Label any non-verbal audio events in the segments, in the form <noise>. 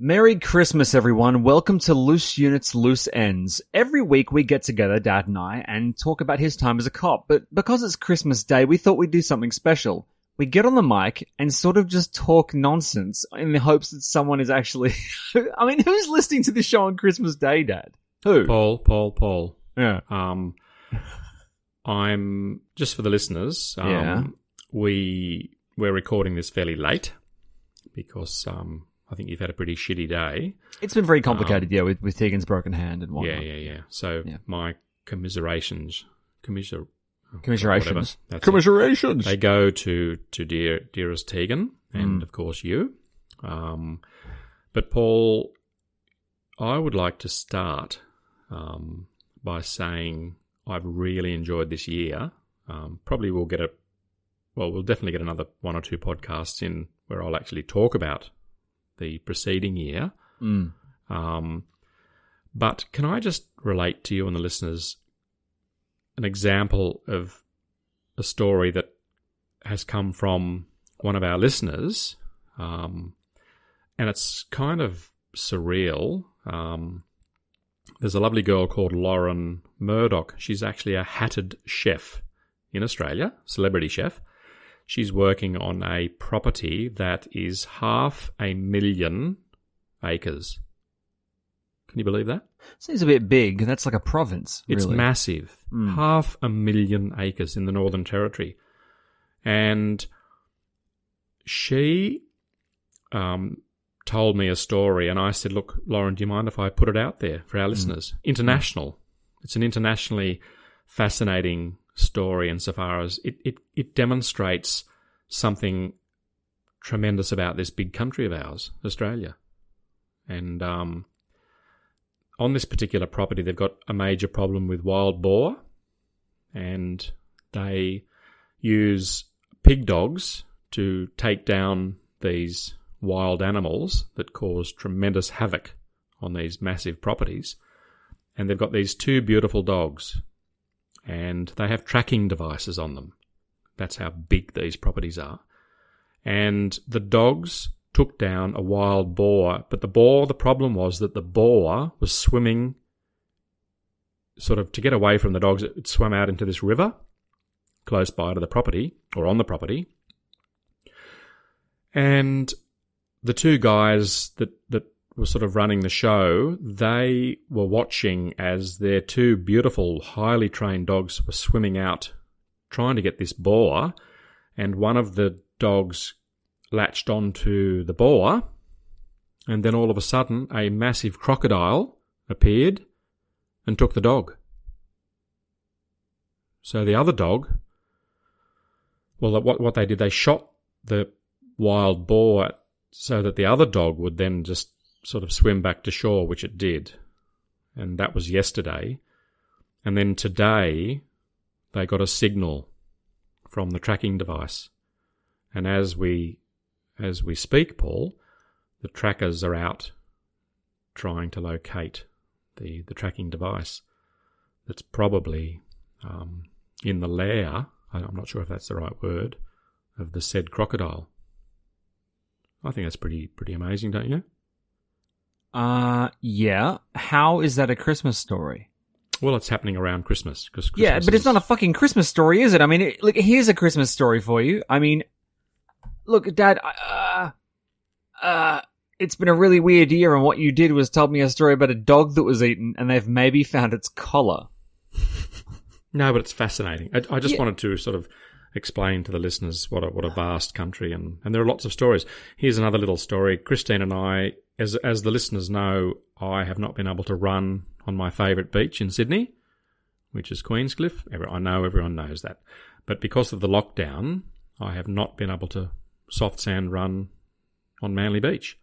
Merry Christmas, everyone. Welcome to Loose Units, Loose Ends. Every week we get together, Dad and I, and talk about his time as a cop. But because it's Christmas Day, we thought we'd do something special. We get on the mic and sort of just talk nonsense in the hopes that someone is actually. <laughs> I mean, who's listening to this show on Christmas Day, Dad? Who? Paul, Paul, Paul. Yeah. Um, I'm just for the listeners. Um, Yeah. We we're recording this fairly late because um, I think you've had a pretty shitty day. It's been very complicated, yeah, with, with Tegan's broken hand and whatnot. Um, Yeah, yeah, yeah. So Yeah. my commiserations, commiser, Commiserations. whatever. That's it. Commiserations. They go to to dear dearest Tegan and Mm. of course you. Um, but Paul, I would like to start um, by saying I've really enjoyed this year. Um, probably we'll get a well, we'll definitely get another one or two podcasts in where I'll actually talk about the preceding year. Mm. Um, but can I just relate to you and the listeners an example of a story that has come from one of our listeners? Um, and it's kind of surreal. Um, there's a lovely girl called Lauren Murdoch. She's actually a hatted chef in Australia, celebrity chef. She's working on a property that is half a million acres. Can you believe that? Seems a bit big. That's like a province. It's massive. Mm. Half a million acres in the Northern Territory. And she um, told me a story, and I said, Look, Lauren, do you mind if I put it out there for our listeners? International. It's an internationally fascinating story insofar as it, it, it demonstrates something tremendous about this big country of ours, Australia. And um, on this particular property, they've got a major problem with wild boar, and they use pig dogs to take down these wild animals that cause tremendous havoc on these massive properties. And they've got these two beautiful dogs, and they have tracking devices on them. That's how big these properties are. And the dogs took down a wild boar, but the boar, the problem was that the boar was swimming sort of to get away from the dogs, it swam out into this river close by to the property or on the property. And the two guys that, that were sort of running the show, they were watching as their two beautiful, highly trained dogs were swimming out trying to get this boar. And one of the dogs latched onto the boar. And then all of a sudden, a massive crocodile appeared and took the dog. So the other dog, well, what, what they did, they shot the wild boar so that the other dog would then just sort of swim back to shore, which it did. And that was yesterday. And then today, they got a signal from the tracking device. And as we as we speak, Paul, the trackers are out trying to locate the, the tracking device that's probably um, in the lair, I'm not sure if that's the right word, of the said crocodile. I think that's pretty pretty amazing, don't you? Uh, yeah. How is that a Christmas story? Well, it's happening around Christmas because yeah, but it's not a fucking Christmas story, is it? I mean, it, look, here's a Christmas story for you. I mean, look, Dad, uh, uh, it's been a really weird year, and what you did was told me a story about a dog that was eaten, and they've maybe found its collar. <laughs> No, but it's fascinating. I, I just Yeah. wanted to sort of explain to the listeners what a, what a vast country, and, and there are lots of stories. Here's another little story. Christine and I, as as the listeners know, I have not been able to run on my favourite beach in Sydney, which is Queenscliff. I know everyone knows that, but because of the lockdown, I have not been able to soft sand run on Manly Beach.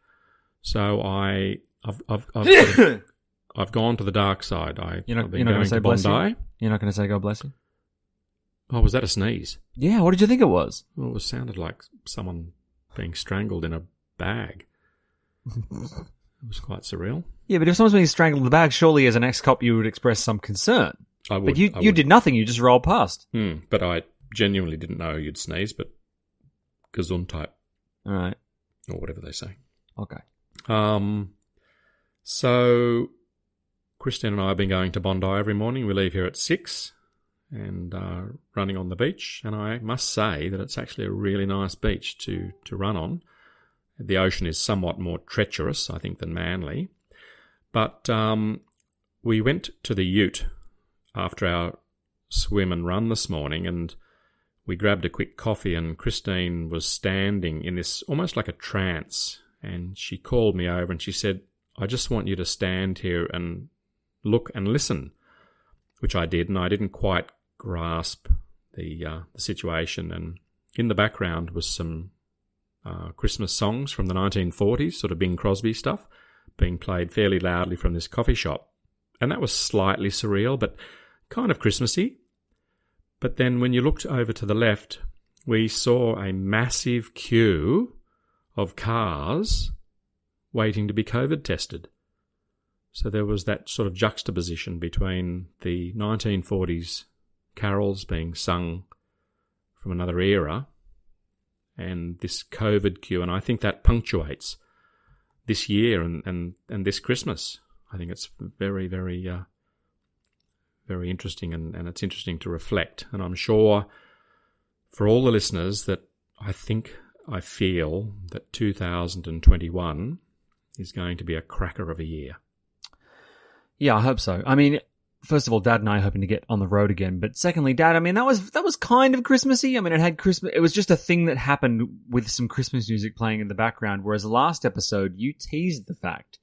So I, I've, I've, I've, <coughs> I've gone to the dark side. I, You're not- I've been you're not say to bless you? You're not going to say God bless you? Oh, was that a sneeze? Yeah, what did you think it was? Well, it sounded like someone being strangled in a bag. <laughs> it was quite surreal. Yeah, but if someone's being strangled in the bag, surely as an ex-cop you would express some concern. I would, but you, I you would. did nothing, you just rolled past. Hmm, but I genuinely didn't know you'd sneeze, but Gesundheit, All right, or whatever they say. okay. Um, so Christine and I have been going to Bondi every morning. We leave here at six and uh, running on the beach. And I must say that it's actually a really nice beach to to run on. The ocean is somewhat more treacherous, I think, than Manly. But um, we went to the Ute after our swim and run this morning, and we grabbed a quick coffee. And Christine was standing in this almost like a trance, and she called me over and she said, "I just want you to stand here and look and listen," which I did, and I didn't quite grasp the uh, the situation. And in the background was some uh, Christmas songs from the 1940s, sort of Bing Crosby stuff, being played fairly loudly from this coffee shop. And that was slightly surreal, but kind of Christmassy. But then when you looked over to the left, we saw a massive queue of cars waiting to be COVID tested. So there was that sort of juxtaposition between the 1940s carols being sung from another era and this COVID queue. And I think that punctuates this year and, and, and this Christmas. I think it's very, very, uh, very interesting and, and it's interesting to reflect. And I'm sure for all the listeners that I think I feel that 2021 is going to be a cracker of a year. Yeah, I hope so. I mean, first of all, Dad and I are hoping to get on the road again. But secondly, Dad, I mean, that was that was kind of Christmassy. I mean, it had Christmas. It was just a thing that happened with some Christmas music playing in the background. Whereas the last episode, you teased the fact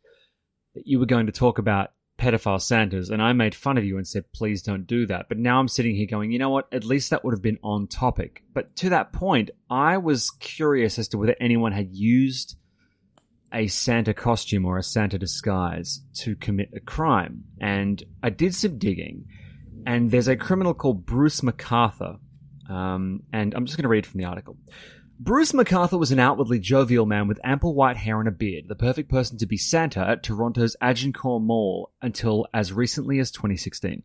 that you were going to talk about pedophile Santas, and I made fun of you and said, "Please don't do that." But now I'm sitting here going, you know what? At least that would have been on topic. But to that point, I was curious as to whether anyone had used a Santa costume or a Santa disguise to commit a crime. And I did some digging, and there's a criminal called Bruce McArthur. Um, and I'm just going to read from the article. Bruce McArthur was an outwardly jovial man with ample white hair and a beard, the perfect person to be Santa at Toronto's Agincourt Mall until as recently as 2016.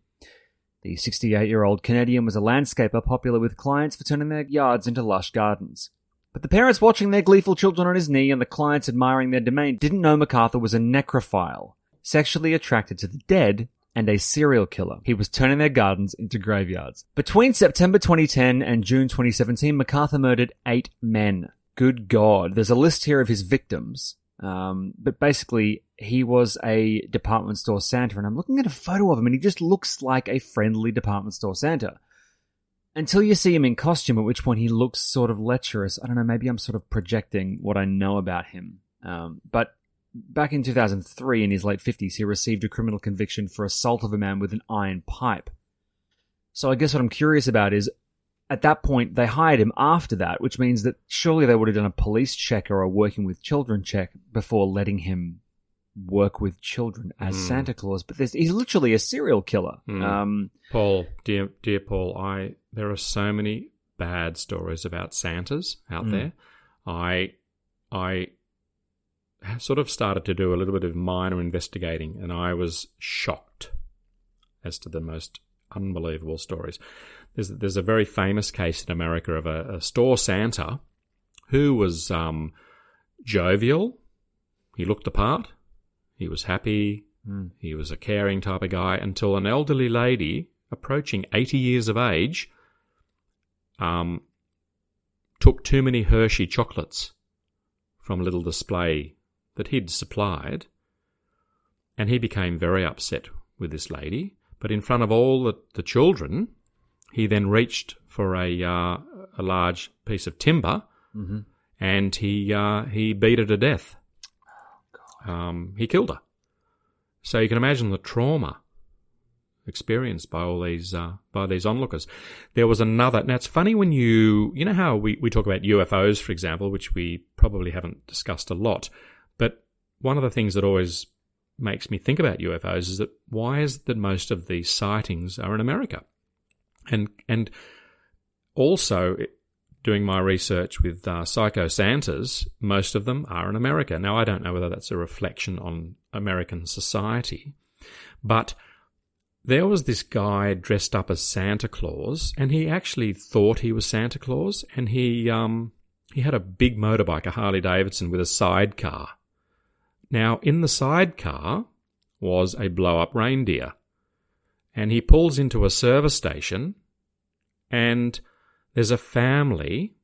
The 68 year old Canadian was a landscaper popular with clients for turning their yards into lush gardens. But the parents watching their gleeful children on his knee and the clients admiring their domain didn't know McArthur was a necrophile, sexually attracted to the dead, and a serial killer. He was turning their gardens into graveyards. Between September 2010 and June 2017, McArthur murdered eight men. Good God. There's a list here of his victims. Um, but basically, he was a department store Santa, and I'm looking at a photo of him, and he just looks like a friendly department store Santa until you see him in costume, at which point he looks sort of lecherous. I don't know, maybe I'm sort of projecting what I know about him. Um, but back in 2003, in his late 50s, he received a criminal conviction for assault of a man with an iron pipe. So I guess what I'm curious about is at that point, they hired him after that, which means that surely they would have done a police check or a working with children check before letting him work with children as Hmm. Santa Claus. But there's, he's literally a serial killer. Hmm. Um, Paul, dear, dear Paul, I there are so many bad stories about Santas out Mm. there. I, I have sort of started to do a little bit of minor investigating, and I was shocked as to the most unbelievable stories. There's there's a very famous case in America of a, a store Santa who was um, jovial. He looked the part. He was happy. Mm. He was a caring type of guy until an elderly lady approaching 80 years of age um, took too many Hershey chocolates from a little display that he'd supplied. And he became very upset with this lady. But in front of all the, the children, he then reached for a, uh, a large piece of timber Mm-hmm. and he, uh, he beat her to death. Um, he killed her. So you can imagine the trauma experienced by all these uh, by these onlookers. There was another. Now it's funny when you you know how we we talk about UFOs, for example, which we probably haven't discussed a lot. But one of the things that always makes me think about UFOs is that why is it that most of these sightings are in America, and and also doing my research with uh, Psycho Santas, most of them are in America. Now I don't know whether that's a reflection on American society, but there was this guy dressed up as Santa Claus, and he actually thought he was Santa Claus, and he um he had a big motorbike, a Harley Davidson, with a sidecar. Now in the sidecar was a blow up reindeer, and he pulls into a service station, and there's a family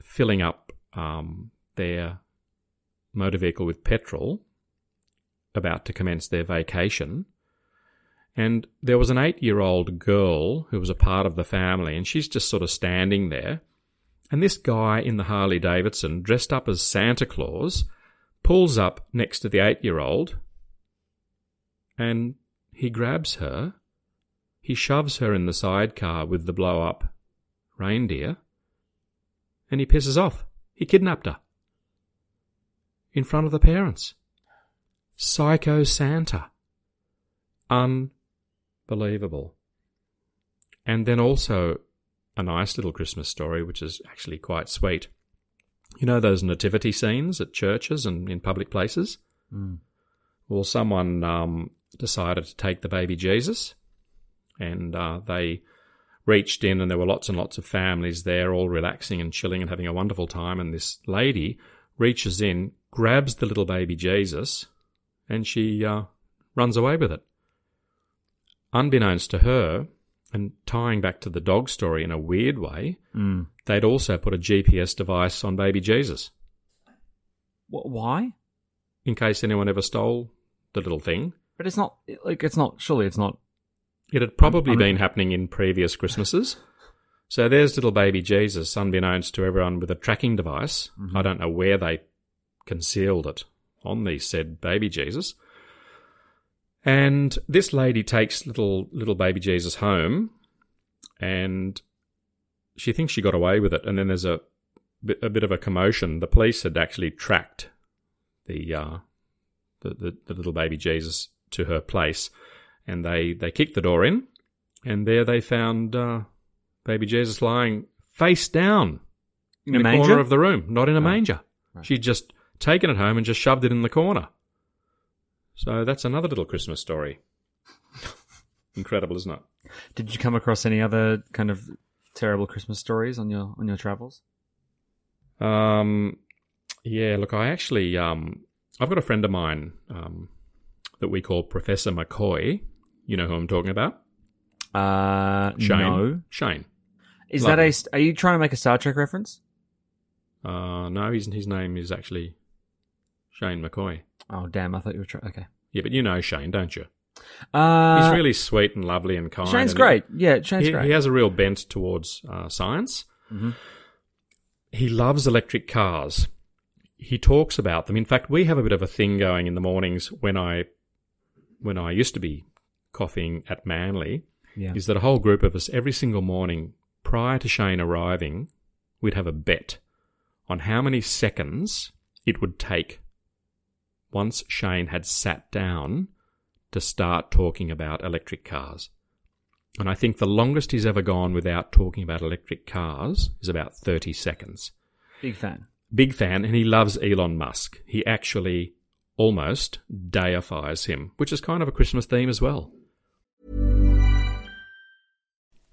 filling up um, their motor vehicle with petrol, about to commence their vacation and there was an eight year old girl who was a part of the family, and she's just sort of standing there. And this guy in the Harley Davidson, dressed up as Santa Claus, pulls up next to the eight year old and he grabs her. He shoves her in the sidecar with the blow up reindeer and he pisses off. He kidnapped her in front of the parents. Psycho Santa. Un believable. And then also a nice little Christmas story, which is actually quite sweet. You know those nativity scenes at churches and in public places? Mm. Well, someone um, decided to take the baby Jesus, and uh, they reached in, and there were lots and lots of families there, all relaxing and chilling and having a wonderful time. And this lady reaches in, grabs the little baby Jesus, and she uh, runs away with it unbeknownst to her, and tying back to the dog story in a weird way, Mm. they'd also put a GPS device on baby Jesus Wh- why? in case anyone ever stole the little thing. But it's not like it's not. Surely it's not. It had probably I'm- been happening in previous Christmases. So there's little baby Jesus, unbeknownst to everyone, with a tracking device. I don't know where they concealed it on the said baby Jesus. And this lady takes little little baby Jesus home, and she thinks she got away with it. And then there's a bit, a bit of a commotion. The police had actually tracked the, uh, the, the the little baby Jesus to her place, and they they kicked the door in, and there they found uh, baby Jesus lying face down In in, a the manger? corner of the room, not in a Oh, manger. right. She'd just taken it home and just shoved it in the corner. So that's another little Christmas story. <laughs> Incredible, isn't it? Did you come across any other kind of terrible Christmas stories on your on your travels? Um, yeah, look, I actually, um, I've got a friend of mine um, that we call Professor McCoy. You know who I'm talking about? Uh, Shane. no. Shane. Is Love that a? him. st- Are you trying to make a Star Trek reference? Uh, no, his, his name is actually Shane McCoy. Oh damn! I thought you were trying. Okay. Yeah, but you know Shane, don't you? Uh, He's really sweet and lovely and kind. Shane's and he- great. Yeah, Shane's he, great. he has a real bent towards uh, science. Mhm. He loves electric cars. He talks about them. In fact, we have a bit of a thing going in the mornings when I when I used to be coffeeing at Manly. yeah. Is that a whole group of us every single morning prior to Shane arriving, we'd have a bet on how many seconds it would take once Shane had sat down to start talking about electric cars. And I think the longest he's ever gone without talking about electric cars is about 30 seconds. Big fan. Big fan, and he loves Elon Musk. He actually almost deifies him, which is kind of a Christmas theme as well.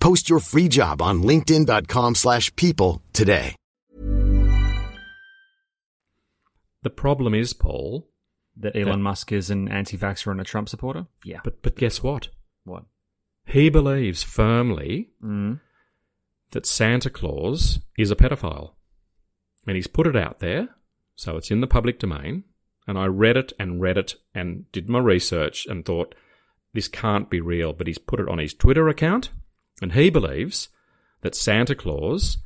Post your free job on linkedin.com/people slash people today. The problem is, Paul, That Elon That- Musk is an anti-vaxxer and a Trump supporter? Yeah. but but guess what? what? He believes firmly Mm. that Santa Claus is a pedophile. And he's put it out there, so it's in the public domain. And I read it and read it and did my research and thought, this can't be real. But he's put it on his Twitter account, and he believes that Santa Claus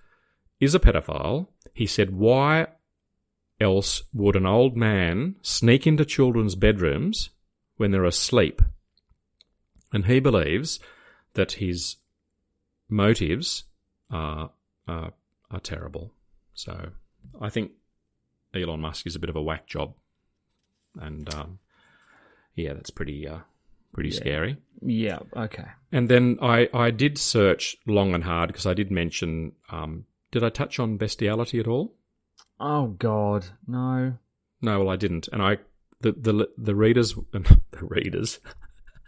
is a pedophile. He said, why else would an old man sneak into children's bedrooms when they're asleep? And he believes that his motives are, are, are terrible. So I think Elon Musk is a bit of a whack job. And um, yeah, that's pretty uh, pretty scary. Yeah, okay. And then I, I did search long and hard because I did mention. Um, did I touch on bestiality at all? Oh, God. No. No, well, I didn't. And I the the the readers <laughs> the readers.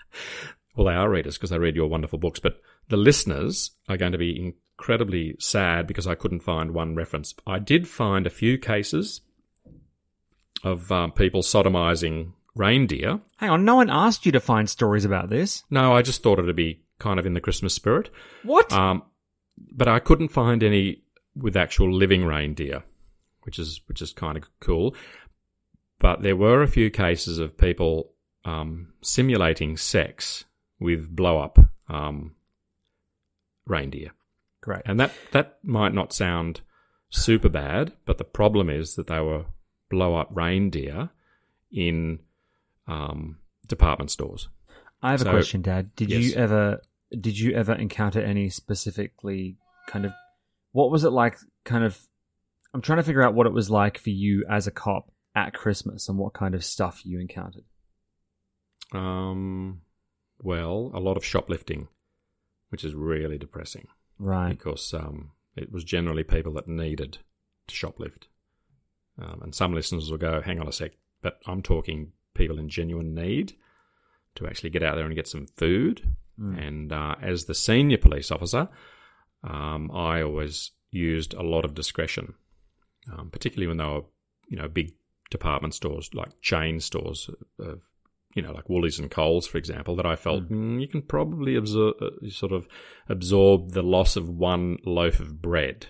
<laughs> well, they are readers because they read your wonderful books, but the listeners are going to be incredibly sad because I couldn't find one reference. I did find a few cases of um, people sodomizing reindeer. Hang on, no one asked you to find stories about this. No, I just thought it'd be kind of in the Christmas spirit. What? Um, but I couldn't find any with actual living reindeer, which is which is kind of cool. But there were a few cases of people um, simulating sex with blow up um, reindeer, Great. and that that might not sound super bad, but the problem is that they were blow up reindeer in um, department stores. I have a question, Dad. Did Yes. you ever did you ever encounter any specifically kind of what was it like kind of I'm trying to figure out what it was like for you as a cop at Christmas and what kind of stuff you encountered. Um, well, a lot of shoplifting, which is really depressing Right. because um, it was generally people that needed to shoplift. Um, and some listeners will go, hang on a sec, but I'm talking people in genuine need to actually get out there and get some food. And uh, as the senior police officer, um, I always used a lot of discretion, um, particularly when they were, you know, big department stores like chain stores of, you know, like Woolies and Coles, for example, that I felt mm, you can probably absorb, uh, sort of absorb the loss of one loaf of bread.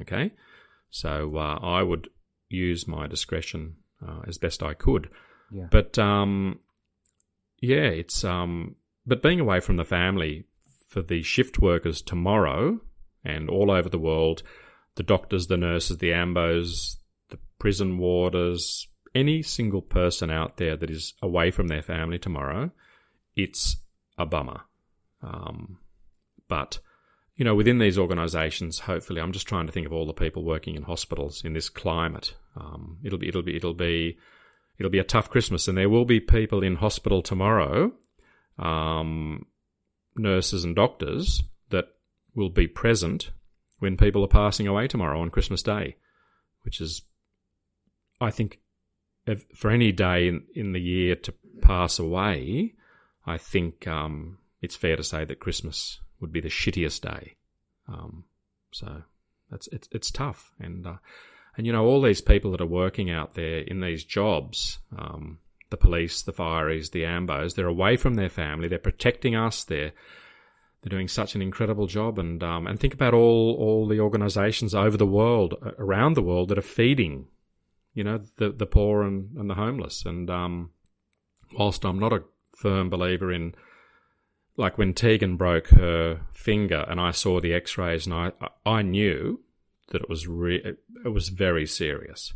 Okay, so uh, I would use my discretion uh, as best I could. Yeah. But um, yeah, it's um, but being away from the family for the shift workers tomorrow and all over the world, the doctors, the nurses, the ambos, the prison warders, any single person out there that is away from their family tomorrow, it's a bummer. Um, but you know, within these organisations, hopefully, I'm just trying to think of all the people working in hospitals in this climate. Um, it'll be, it'll be, it'll be, it'll be a tough Christmas, and there will be people in hospital tomorrow, um, nurses and doctors that will be present when people are passing away tomorrow on Christmas Day, which is, I think, if, for any day in, in the year to pass away, I think um, it's fair to say that Christmas would be the shittiest day. Um, so that's it's it's tough, and uh, and you know all these people that are working out there in these jobs, um, the police, the fireys, the ambos, they're away from their family, they're protecting us, they're they're doing such an incredible job, and um, and think about all all the organisations over the world, around the world, that are feeding, you know, the the poor and, and the homeless. And um, whilst I'm not a firm believer in, like when Tegan broke her finger, and I saw the X-rays, and I I knew that it was re- it was very serious.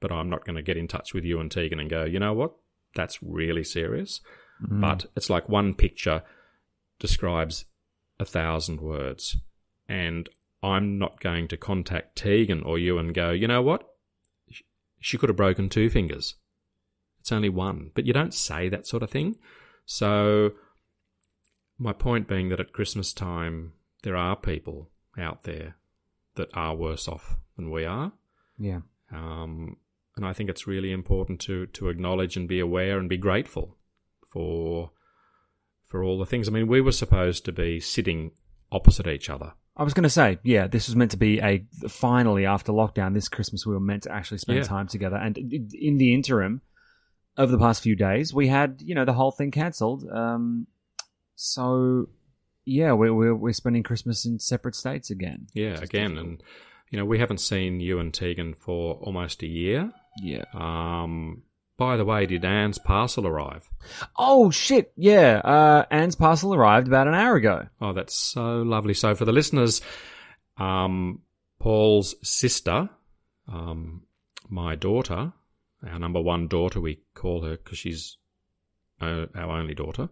But I'm not going to get in touch with you and Tegan and go, you know what, that's really serious. Mm. But it's like one picture describes a thousand words. And I'm not going to contact Tegan or you and go, you know what? She could have broken two fingers. It's only one. But you don't say that sort of thing. So, my point being that at Christmas time, there are people out there that are worse off than we are. Yeah. Um, and I think it's really important to to acknowledge and be aware and be grateful for for all the things. I mean, we were supposed to be sitting opposite each other. I was going to say, yeah, this was meant to be a finally after lockdown this Christmas we were meant to actually spend Yeah. time together. And in the interim, over the past few days, we had you know the whole thing cancelled. Um, so yeah, we're, we're we're spending Christmas in separate states again. Yeah, again, and you know, we haven't seen you and Tegan for almost a year. Yeah. Um, by the way, did Anne's parcel arrive? Oh shit! Yeah, uh, Anne's parcel arrived about an hour ago. Oh, that's so lovely. So, for the listeners, um, Paul's sister, um, my daughter, our number one daughter, we call her because she's uh, our only daughter.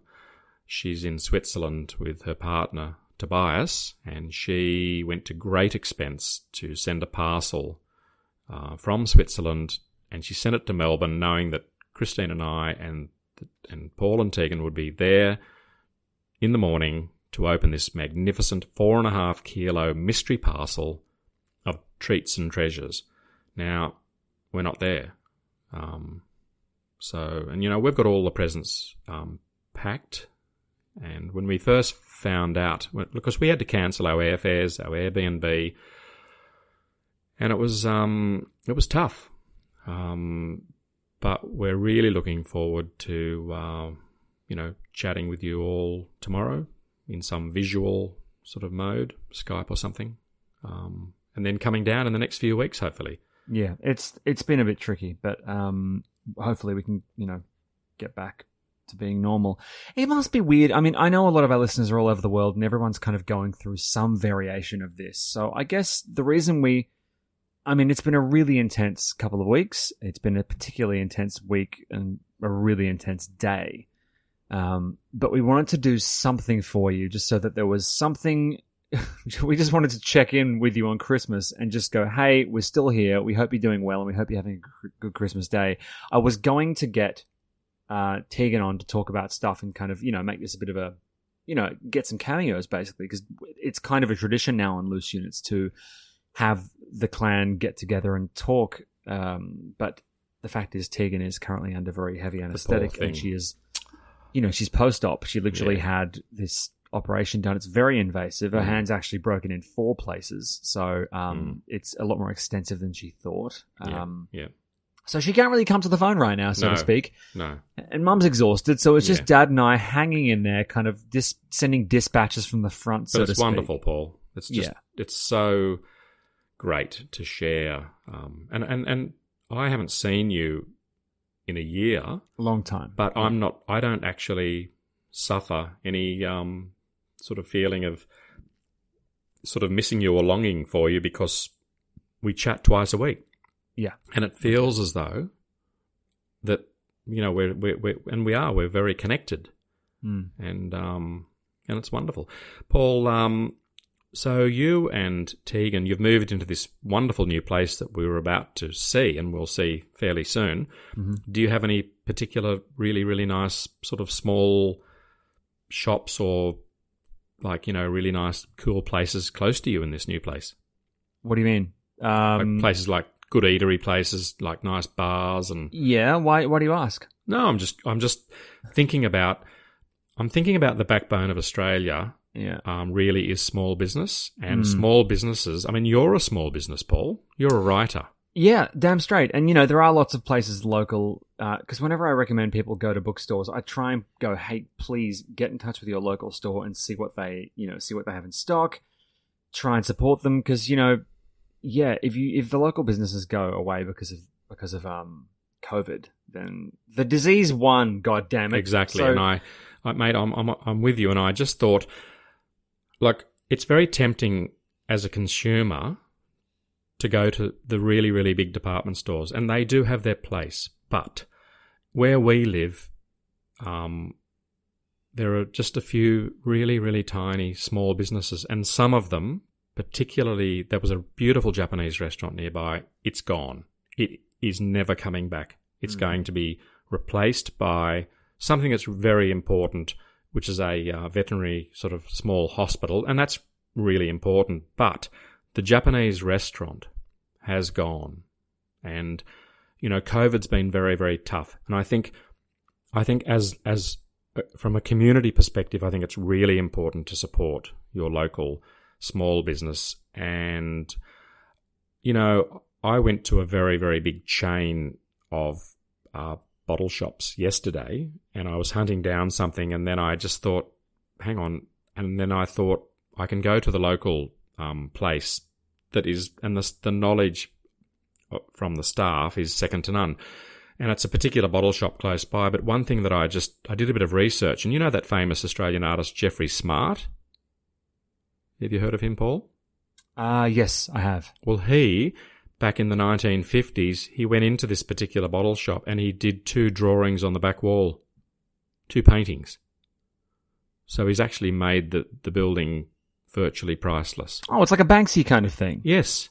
She's in Switzerland with her partner Tobias, and she went to great expense to send a parcel uh, from Switzerland, and she sent it to Melbourne, knowing that Christine and I and and Paul and Tegan would be there in the morning to open this magnificent four and a half kilo mystery parcel of treats and treasures. Now, we're not there. Um, so, and you know, we've got all the presents um, packed. And when we first found out, because we had to cancel our airfares, our Airbnb, and it was um, it was tough. Um, but we're really looking forward to uh, you know chatting with you all tomorrow in some visual sort of mode, Skype or something, um, and then coming down in the next few weeks, hopefully. Yeah, it's it's been a bit tricky, but um, hopefully we can you know get back to being normal. It must be weird. I mean, I know a lot of our listeners are all over the world, and everyone's kind of going through some variation of this. So I guess the reason we I mean, it's been a really intense couple of weeks. It's been a particularly intense week and a really intense day. Um, but we wanted to do something for you just so that there was something. <laughs> we just wanted to check in with you on Christmas and just go, hey, we're still here. We hope you're doing well and we hope you're having a good Christmas day. I was going to get uh, Tegan on to talk about stuff and kind of, you know, make this a bit of a, you know, get some cameos basically because it's kind of a tradition now on Loose Units to have the clan get together and talk. Um, but the fact is, Tegan is currently under very heavy anesthetic, and she is, you know, she's post-op. She literally Yeah. had this operation done. It's very invasive. Her Mm. hand's actually broken in four places, so um, Mm. it's a lot more extensive than she thought. Yeah, Um, yeah. So she can't really come to the phone right now, so No. to speak. No. And Mum's exhausted, so it's just Yeah. Dad and I hanging in there, kind of dis- sending dispatches from the front. But so it's wonderful, Paul. It's just Yeah. it's so great to share. Um, and and and I haven't seen you in a year, Long time, but I'm not. I don't actually suffer any um, sort of feeling of sort of missing you or longing for you because we chat twice a week, yeah. and it feels as though that you know we're we're, we're and we are we're very connected Mm. and um, and it's wonderful. Paul, um, so you and Tegan, you've moved into this wonderful new place that we were about to see, and we'll see fairly soon. Mm-hmm. Do you have any particular really really nice sort of small shops or like you know really nice cool places close to you in this new place? What do you mean? Um, like places like good eatery places, like nice bars and yeah. Why? Why do you ask? No, I'm just I'm just thinking about I'm thinking about the backbone of Australia. Yeah. Um, really is small business and Mm. small businesses. I mean, you're a small business, Paul. You're a writer. Yeah, damn straight. And you know, there are lots of places local. Because whenever I recommend people go to bookstores, I try and go, "Hey, please get in touch with your local store and see what they, you know, see what they have in stock. Try and support them because you know, yeah, if you if the local businesses go away because of because of um COVID, then the disease won. God damn it! Exactly. So- and I, I, mate, I'm, I'm, I'm with you. And I just thought, like, it's very tempting as a consumer to go to the really, really big department stores, and they do have their place. But where we live, um, there are just a few really, really tiny small businesses, and some of them, particularly, there was a beautiful Japanese restaurant nearby. It's gone. It is never coming back. It's Mm. going to be replaced by something that's very important, which is a uh, veterinary sort of small hospital, and that's really important. But the Japanese restaurant has gone, and you know, COVID's been very, very tough, and I think, I think as as uh, from a community perspective, I think it's really important to support your local small business. And, you know, I went to a very, very big chain of uh, bottle shops yesterday and I was hunting down something and then I just thought, hang on. And then I thought I can go to the local um, place that is, and the, the knowledge uh, from the staff is second to none and it's a particular bottle shop close by. But one thing that I just I did a bit of research, and you know that famous Australian artist Jeffrey Smart. Have you heard of him, Paul? Uh yes, I have. Well, he back in the 1950s, he went into this particular bottle shop and he did two drawings on the back wall, two paintings. So he's actually made the the building virtually priceless. Oh, it's like a Banksy kind of thing. Yes.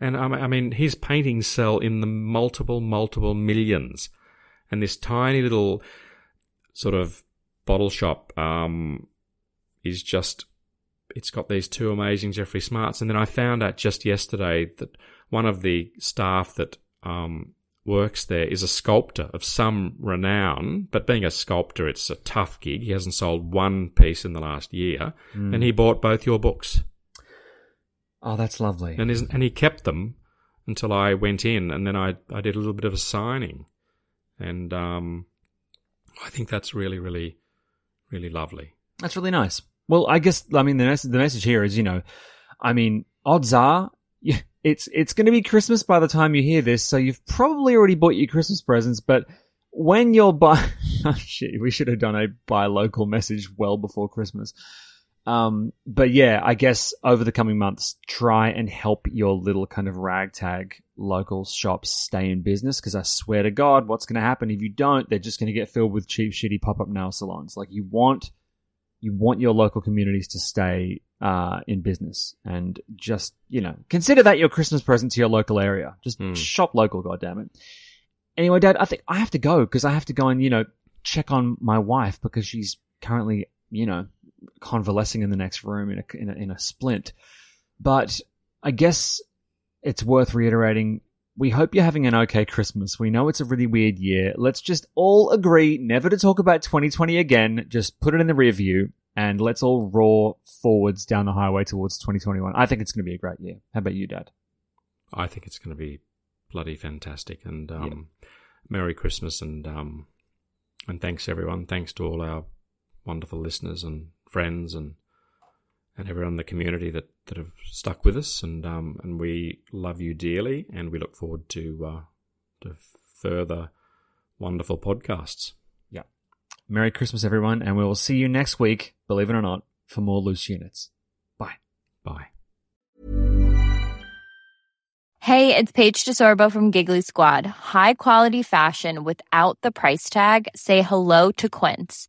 And um, I mean, his paintings sell in the multiple, multiple millions. And this tiny little sort of bottle shop um, is just, it's got these two amazing Jeffrey Smarts. And then I found out just yesterday that one of the staff that um, works there is a sculptor of some renown. But being a sculptor, it's a tough gig. He hasn't sold one piece in the last year. Mm. And he bought both your books. Oh, that's lovely. And isn't, and he kept them until I went in, and then I I did a little bit of a signing, and um, I think that's really really really lovely. That's really nice. Well, I guess I mean the message, the message here is you know, I mean odds are <laughs> it's it's going to be Christmas by the time you hear this, so you've probably already bought your Christmas presents. But when you're <laughs> buy, oh, shit, we should have done a buy local message well before Christmas. Um, but yeah, I guess over the coming months, try and help your little kind of ragtag local shops stay in business. Because I swear to God, what's going to happen if you don't? They're just going to get filled with cheap, shitty pop-up nail salons. Like you want, you want your local communities to stay uh, in business, and just you know consider that your Christmas present to your local area. Just Hmm. shop local, goddammit. Anyway, Dad, I think I have to go because I have to go and you know check on my wife because she's currently you know convalescing in the next room in a, in a, in a splint. But I guess it's worth reiterating. We hope you're having an okay Christmas. We know it's a really weird year. Let's just all agree never to talk about 2020 again. Just put it in the rear view and let's all roar forwards down the highway towards 2021. I think it's going to be a great year. How about you, Dad? I think it's going to be bloody fantastic, and um, Merry Christmas, and um, and thanks everyone. Thanks to all our wonderful listeners and friends, and and everyone in the community that, that have stuck with us, and um, and we love you dearly, and we look forward to uh, to further wonderful podcasts. Yeah. Merry Christmas, everyone, and we will see you next week, believe it or not, for more loose units. Bye. Bye. Hey, it's Paige DeSorbo from Giggly Squad. High quality fashion without the price tag. Say hello to Quince.